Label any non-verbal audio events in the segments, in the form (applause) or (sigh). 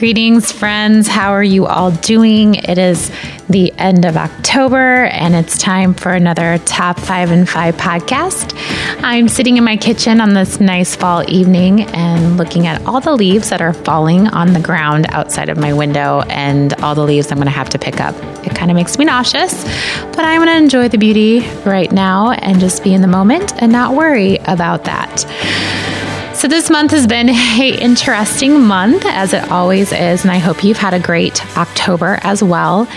Greetings, friends. How are you all doing? It is the end of October and it's time for another Top 5 and 5 podcast. I'm sitting in my kitchen on this nice fall evening and looking at all the leaves that are falling on the ground outside of my window and all the leaves I'm going to have to pick up. It kind of makes me nauseous, but I'm going to enjoy the beauty right now and just be in the moment and not worry about that. So, this month has been (laughs) a interesting month, as it always is, and I hope you've had a great October as well.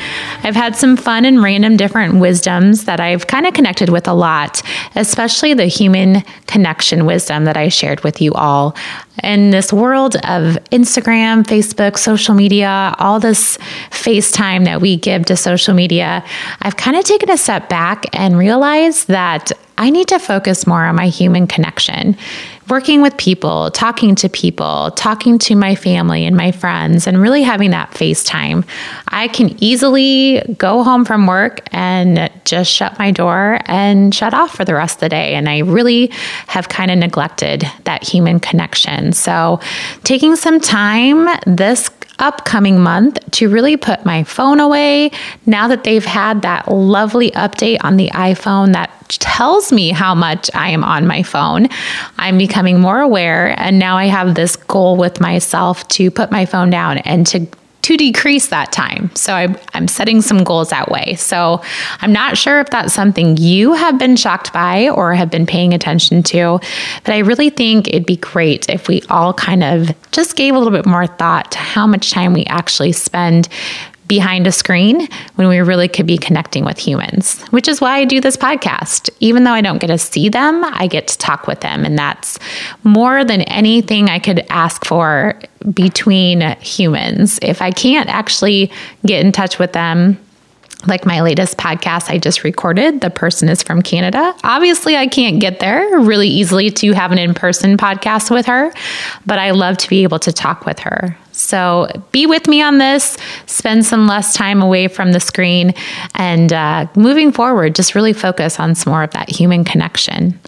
I've had some fun and random different wisdoms that I've kind of connected with a lot, especially the human connection wisdom that I shared with you all. In this world of Instagram, Facebook, social media, all this FaceTime that we give to social media, I've kind of taken a step back and realized that I need to focus more on my human connection working with people, talking to people, talking to my family and my friends, and really having that FaceTime. I can easily go home from work and just shut my door and shut off for the rest of the day. And I really have kind of neglected that human connection. So, taking some time this upcoming month to really put my phone away now that they've had that lovely update on the iPhone that tells me how much I am on my phone. I'm becoming more aware and now I have this goal with myself to put my phone down and to to decrease that time. So I'm, I'm setting some goals that way. So I'm not sure if that's something you have been shocked by or have been paying attention to, but I really think it'd be great if we all kind of just gave a little bit more thought to how much time we actually spend behind a screen when we really could be connecting with humans, which is why I do this podcast. Even though I don't get to see them, I get to talk with them. And that's more than anything I could ask for between humans. If I can't actually get in touch with them, like my latest podcast I just recorded, the person is from Canada. Obviously, I can't get there really easily to have an in person podcast with her, but I love to be able to talk with her. So be with me on this, spend some less time away from the screen, and uh, moving forward, just really focus on some more of that human connection.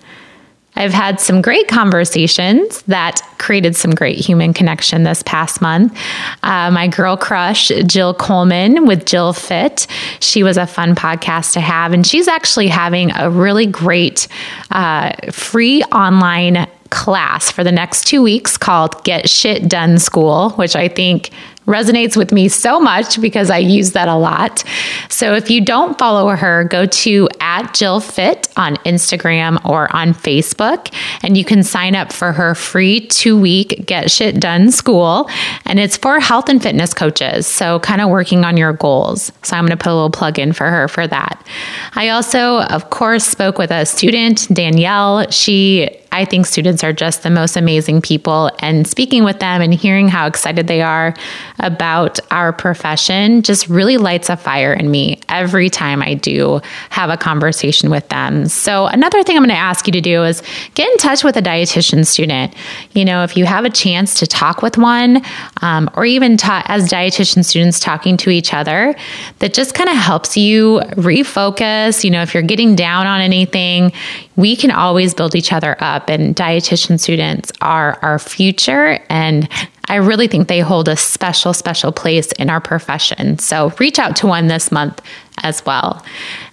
I've had some great conversations that created some great human connection this past month. Uh, my girl crush, Jill Coleman with Jill Fit, she was a fun podcast to have, and she's actually having a really great uh, free online class for the next two weeks called Get Shit Done School, which I think resonates with me so much because I use that a lot. So if you don't follow her, go to at Jill Fit on Instagram or on Facebook, and you can sign up for her free two week Get Shit Done school. And it's for health and fitness coaches. So kind of working on your goals. So I'm going to put a little plug in for her for that. I also, of course, spoke with a student, Danielle. She I think students are just the most amazing people. And speaking with them and hearing how excited they are about our profession just really lights a fire in me every time I do have a conversation with them. So, another thing I'm going to ask you to do is get in touch with a dietitian student. You know, if you have a chance to talk with one, um, or even ta- as dietitian students talking to each other, that just kind of helps you refocus. You know, if you're getting down on anything, we can always build each other up. And dietitian students are our future. And I really think they hold a special, special place in our profession. So reach out to one this month as well.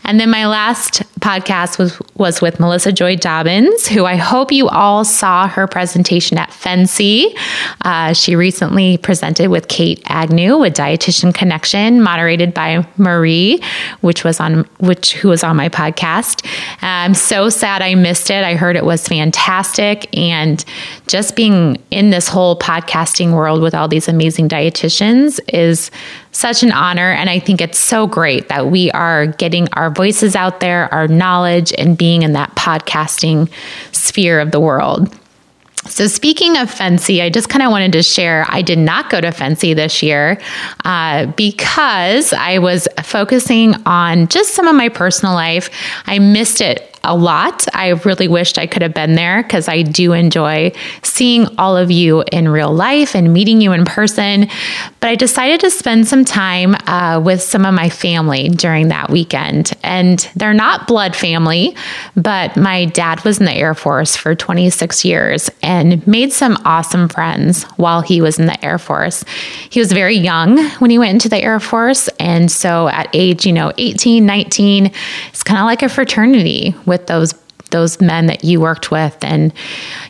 And then my last podcast was, was with Melissa Joy Dobbins, who I hope you all saw her presentation at FNCE. Uh, she recently presented with Kate Agnew with Dietitian Connection, moderated by Marie, which was on which who was on my podcast. I'm so sad I missed it. I heard it was fantastic, and just being in this whole podcasting world with all these amazing dietitians is such an honor. And I think it's so great that we are getting our voices out there, our knowledge, and being in that podcasting sphere of the world. So, speaking of FNCE, I just kind of wanted to share I did not go to FNCE this year uh, because I was focusing on just some of my personal life. I missed it a lot. I really wished I could have been there because I do enjoy seeing all of you in real life and meeting you in person. But I decided to spend some time uh, with some of my family during that weekend. And they're not blood family, but my dad was in the Air Force for 26 years and made some awesome friends while he was in the Air Force. He was very young when he went into the Air Force. And so at age, you know, 18, 19, it's kind of like a fraternity with those those men that you worked with. And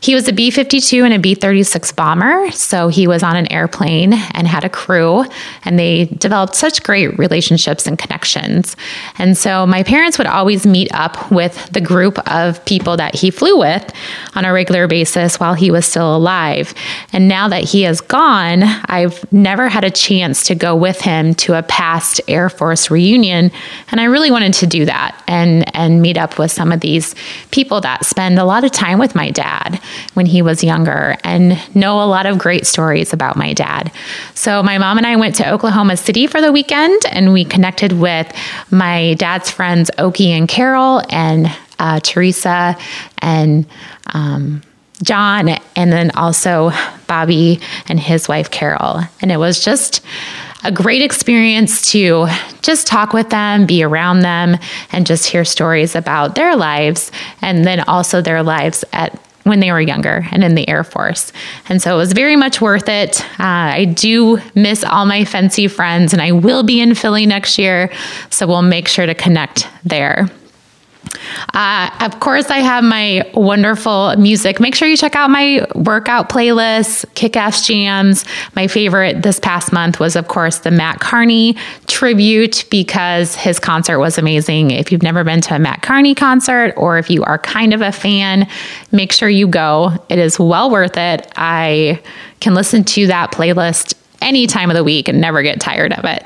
he was a B 52 and a B 36 bomber. So he was on an airplane and had a crew, and they developed such great relationships and connections. And so my parents would always meet up with the group of people that he flew with on a regular basis while he was still alive. And now that he is gone, I've never had a chance to go with him to a past Air Force reunion. And I really wanted to do that and, and meet up with some of these people that spend a lot of time with my dad when he was younger and know a lot of great stories about my dad. So, my mom and I went to Oklahoma City for the weekend and we connected with my dad's friends, Okie and Carol, and uh, Teresa and um, John, and then also Bobby and his wife, Carol. And it was just a great experience to just talk with them, be around them, and just hear stories about their lives and then also their lives at when they were younger and in the Air Force. And so it was very much worth it. Uh, I do miss all my FNCE friends, and I will be in Philly next year. So we'll make sure to connect there. Uh, of course, I have my wonderful music. Make sure you check out my workout playlist, kick ass jams. My favorite this past month was, of course, the Matt Carney tribute because his concert was amazing. If you've never been to a Matt Carney concert or if you are kind of a fan, make sure you go. It is well worth it. I can listen to that playlist any time of the week and never get tired of it.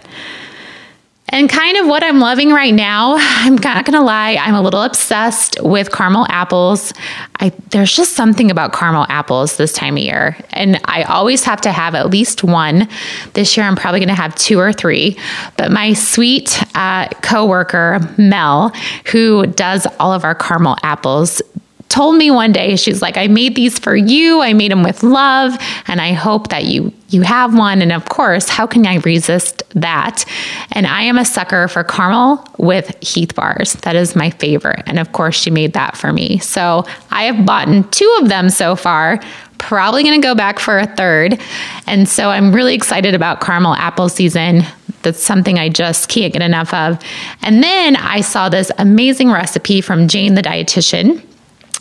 And kind of what I'm loving right now, I'm not gonna lie, I'm a little obsessed with caramel apples. I, there's just something about caramel apples this time of year, and I always have to have at least one. This year, I'm probably gonna have two or three. But my sweet uh, coworker Mel, who does all of our caramel apples, told me one day she's like i made these for you. I made them with love and i hope that you you have one. And of course how can i resist that? And i am a sucker for caramel with heath bars. That is my favorite. And of course she made that for me. So i have bought two of them so far. Probably going to go back for a third. And so i'm really excited about caramel apple season. That's something I just can't get enough of. And then I saw this amazing recipe from Jane the dietitian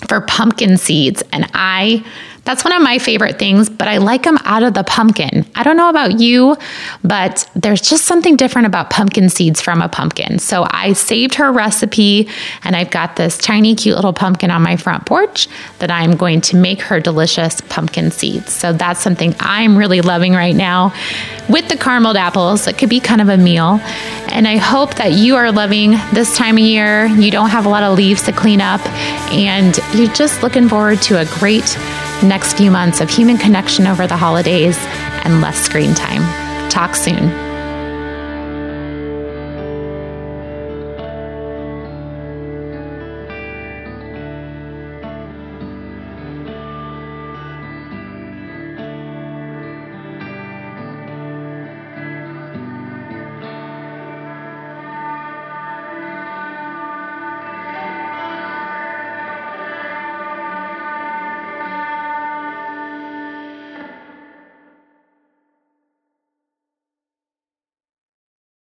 for pumpkin seeds. And I that's one of my favorite things, but I like them out of the pumpkin. I don't know about you, but there's just something different about pumpkin seeds from a pumpkin. So I saved her recipe and I've got this tiny, cute little pumpkin on my front porch that I'm going to make her delicious pumpkin seeds. So that's something I'm really loving right now with the carameled apples. It could be kind of a meal. And I hope that you are loving this time of year. You don't have a lot of leaves to clean up and you're just looking forward to a great next few months of human connection over the holidays and less screen time. Talk soon.